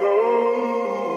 Oh.